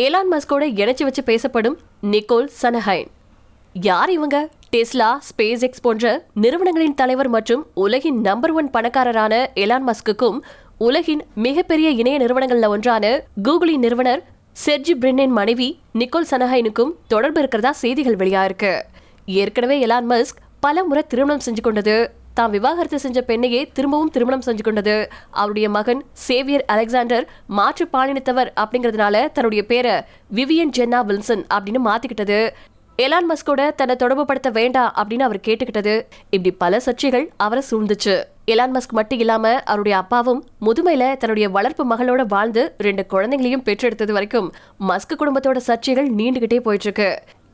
Elon மஸ்கோட இணைச்சி வச்சு பேசப்படும் நிக்கோல் சனஹைன் யார் இவங்க? டெஸ்லா ஸ்பேஸ் எக்ஸ் போன்ற நிறுவனங்களின் தலைவர் மற்றும் உலகின் நம்பர் ஒன் பணக்காரரான எலான் மஸ்குக்கும் உலகின் மிகப்பெரிய இணைய நிறுவனங்களில் ஒன்றான கூகுளின் நிறுவனர் செர்ஜி பிரின்னின் மனைவி நிக்கோல் சனஹைனுக்கும் தொடர்பு இருக்கிறதா செய்திகள் வெளியாயிருக்கு. ஏற்கனவே எலான் மஸ்க் பல முறை திருமணம் செஞ்சு கொண்டது. தான் விவாகரத்து செஞ்ச பெண்ணையே திரும்பவும் திருமணம் செஞ்சு கொண்டது. அவருடைய மகன் சேவியர் அலெக்சாண்டர் மாற்று பாலினத்தவர் அப்படிங்கிறதுனால தன்னுடைய பேரை விவியன் ஜென்னா வில்சன் அப்படின்னு மாத்திக்கிட்டது. எலான் மஸ்கோட தன்னை தொடர்புபடுத்த வேண்டாம் அப்படின்னு அவர் கேட்டுக்கிட்டது. இப்படி பல சர்ச்சைகள் அவரை சூழ்ந்துச்சு. எலான் மஸ்க் மட்டும் இல்லாம அவருடைய அப்பாவும் முதுமையில தன்னுடைய வளர்ப்பு மகளோட வாழ்ந்து ரெண்டு குழந்தைங்களையும் பெற்றெடுத்தது வரைக்கும் மஸ்க் குடும்பத்தோட சர்ச்சைகள் நீண்டுகிட்டே போயிட்டு இருக்கு.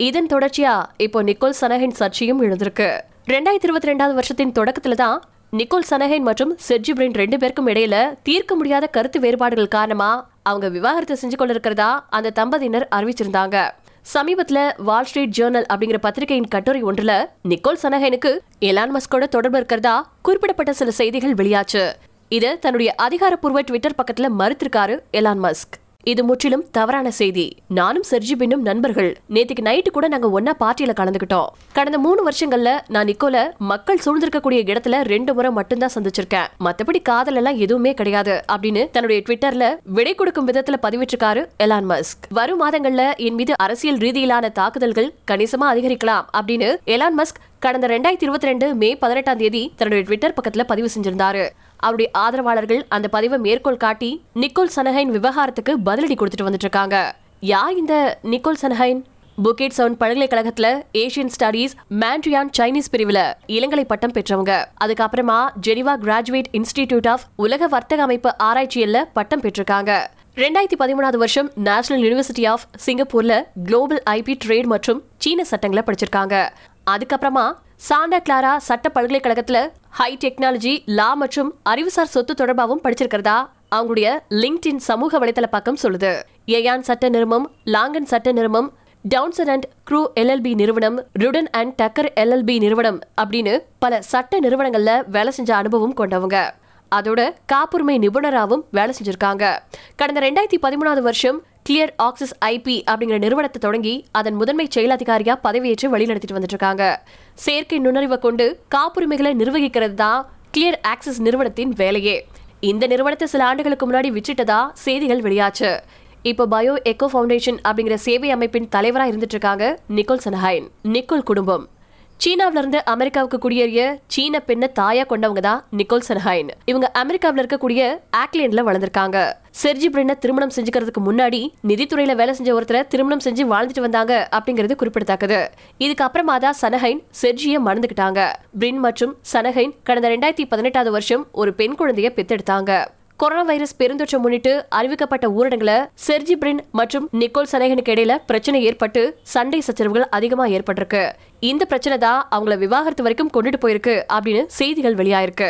இதன் தொடர்ச்சியா இப்போ நிக்கோல் சனஹின் சர்ச்சையும் எழுந்திருக்கு. ரெண்டாயிரத்தி இருபத்தி ரெண்டாவது வருஷத்தின் தொடக்கத்துல தான் நிக்கோல் சனஹைன் மற்றும் செர்ஜி பிரின் ரெண்டு பேருக்கும் இடையில தீர்க்க முடியாத கருத்து வேறுபாடுகள் காரணமா அவங்க விவாகரத்தை செஞ்சு கொள்ள இருக்கிறதா அந்த தம்பதியினர் அறிவிச்சிருந்தாங்க. சமீபத்துல வால் ஸ்ட்ரீட் ஜேர்னல் அப்படிங்கிற பத்திரிகையின் கட்டுரை ஒன்றுல நிக்கோல் சனஹைனுக்கு எலான் மஸ்கோட தொடர்பு இருக்கிறதா குறிப்பிடப்பட்ட சில செய்திகள் வெளியாச்சு. இதை தன்னுடைய அதிகாரப்பூர்வ ட்விட்டர் பக்கத்துல மறுத்திருக்காரு எலான் மஸ்க். இது முற்றிலும் தவறான செய்தி. நானும் செர்ஜி பின்னும் நண்பர்கள். நேத்துக்கு நைட்டு கூட நாங்க ஒன்னா பார்ட்டியில கலந்துக்கிட்டோம். கடந்த மூணு வருஷங்கள்ல நான் நிக்கோல மக்கள் சூழ்ந்திருக்கக்கூடிய இடத்துல ரெண்டு முறை மட்டும்தான் சந்திச்சிருக்கேன். மத்தபடி காதல் எல்லாம் எதுவுமே கிடையாது அப்படின்னு தன்னுடைய ட்விட்டர்ல விடை கொடுக்கும் விதத்துல பதிவிட்டிருக்காரு எலான் மஸ்க். வரும் மாதங்கள்ல என் மீது அரசியல் ரீதியிலான தாக்குதல்கள் கணிசமா அதிகரிக்கலாம் அப்படின்னு எலான் மஸ்க் கடந்த ரெண்டாயிரத்தி இருபத்தி ரெண்டு மே பதினெட்டாம் தேதி தன்னுடைய ட்விட்டர் பக்கத்துல பதிவு செஞ்சிருந்தாரு. அவருடைய ஆதரவாளர்கள் அந்த பதிவை மேற்கோள் காட்டி நிக்கோல் சனஹைன் விவகாரத்துக்கு பதிலடி கொடுத்துட்டு வந்துட்டு இருக்காங்க யார் இந்த நிக்கோல் சனஹைன்? புகேட் சவுண்ட் பல்கலைக்கழகத்துல ஏசியன் ஸ்டடீஸ் மேண்ட்ரியான் சைனீஸ் பிரிவுல இளங்கலை பட்டம் பெற்றவங்க. அதுக்கப்புறமா ஜெனிவா கிராஜுவேட் இன்ஸ்டிடியூட் ஆஃப் உலக வர்த்தக அமைப்பு ஆராய்ச்சியில் பட்டம் பெற்றிருக்காங்க. ரெண்டாயிரத்தி பதிமூணாவது வருஷம் நேஷனல் யூனிவர்சிட்டி ஆஃப் சிங்கப்பூர்ல குளோபல் ஐபி ட்ரேட் மற்றும் சீன சட்டங்களை படிச்சிருக்காங்க. அதுக்கப்புறமா சாண்டா கிளாரா சட்ட பல்கலைக்கழகத்துல ஹை டெக்னாலஜி லா மற்றும் அறிவுசார் சொத்து தொடர்பாகவும் படிச்சிருக்கிறதா? அவங்களுடைய லிங்க்டின் சமூக வலைதள பக்கம் சொல்லுது. ஏயான் சட்ட நிறுவனம் லாங்கன் சட்ட நிறுவனம் டவுன்சன் அண்ட் க்ரூ எல்எல்பி நிறுவனம் ருடன் அண்ட் டக்கர் எல்எல்பி நிறுவனம் அப்படின்னு பல சட்ட நிறுவனங்கள்ல வேலை செஞ்ச அனுபவம் கொண்டவங்க. அதோட காப்புரிமை நிபுணராகவும் வேலை செஞ்சிருக்காங்க. கடந்த ரெண்டாயிரத்தி பதிமூணாவது வருஷம் கிளியர் ஆக்சிஸ் ஐபி அப்படிங்கிற நிறுவனத்தை தொடங்கி அதன் முதன்மை செயல் அதிகாரியா பதவியேற்று வழிநடத்திட்டு வந்துட்டு இருக்காங்க செயற்கை நுண்ணறிவை கொண்டு காப்புரிமைகளை நிர்வகிக்கிறது தான் கிளியர் ஆக்சிஸ் நிறுவனத்தின் வேலையே. இந்த நிறுவனத்தை சில ஆண்டுகளுக்கு முன்னாடி விச்சிட்டதா செய்திகள் வெளியாச்சு. இப்போ பயோ எக்கோ ஃபவுண்டேஷன் அப்படிங்கிற சேவை அமைப்பின் தலைவராக இருந்துட்டு இருக்காங்க நிக்கோல் சனஹைன் நிக்கோல் குடும்பம். சீனாவில இருந்து அமெரிக்காவுக்கு குடியேறிய சீன பெண்ணை தாயா கொண்டவங்க தான் நிக்கோல் சனஹைன் இவங்க அமெரிக்காவில இருக்கக்கூடிய ஆக்லேண்ட்ல வளர்ந்திருக்காங்க. செர்ஜி பிரின்னை திருமணம் செஞ்சுக்கிறதுக்கு முன்னாடி நிதித்துறையில வேலை செஞ்ச ஒருத்தரை திருமணம் செஞ்சு வாழ்ந்துட்டு வந்தாங்க அப்படிங்கிறது குறிப்பிடத்தக்கது. இதுக்கு அப்புறமா தான் சனஹைன் செர்ஜியை மறந்துக்கிட்டாங்க பிரின் மற்றும் சனஹைன் கடந்த ரெண்டாயிரத்தி பதினெட்டாவது வருஷம் ஒரு பெண் குழந்தைய பெத்தெடுத்தாங்க கொரோனா வைரஸ் பெருந்தொற்றை முன்னிட்டு அறிவிக்கப்பட்ட ஊரடங்குல செர்ஜி பிரின் மற்றும் நிக்கோல் சனேகனுக்கு இடையில பிரச்சனை ஏற்பட்டு சண்டை சச்சரவுகள் அதிகமா ஏற்பட்டிருக்கு. இந்த பிரச்சனை தான் அவங்கள விவாகரத்து வரைக்கும் கொண்டுட்டு போயிருக்கு அப்படின்னு செய்திகள் வெளியாயிருக்கு.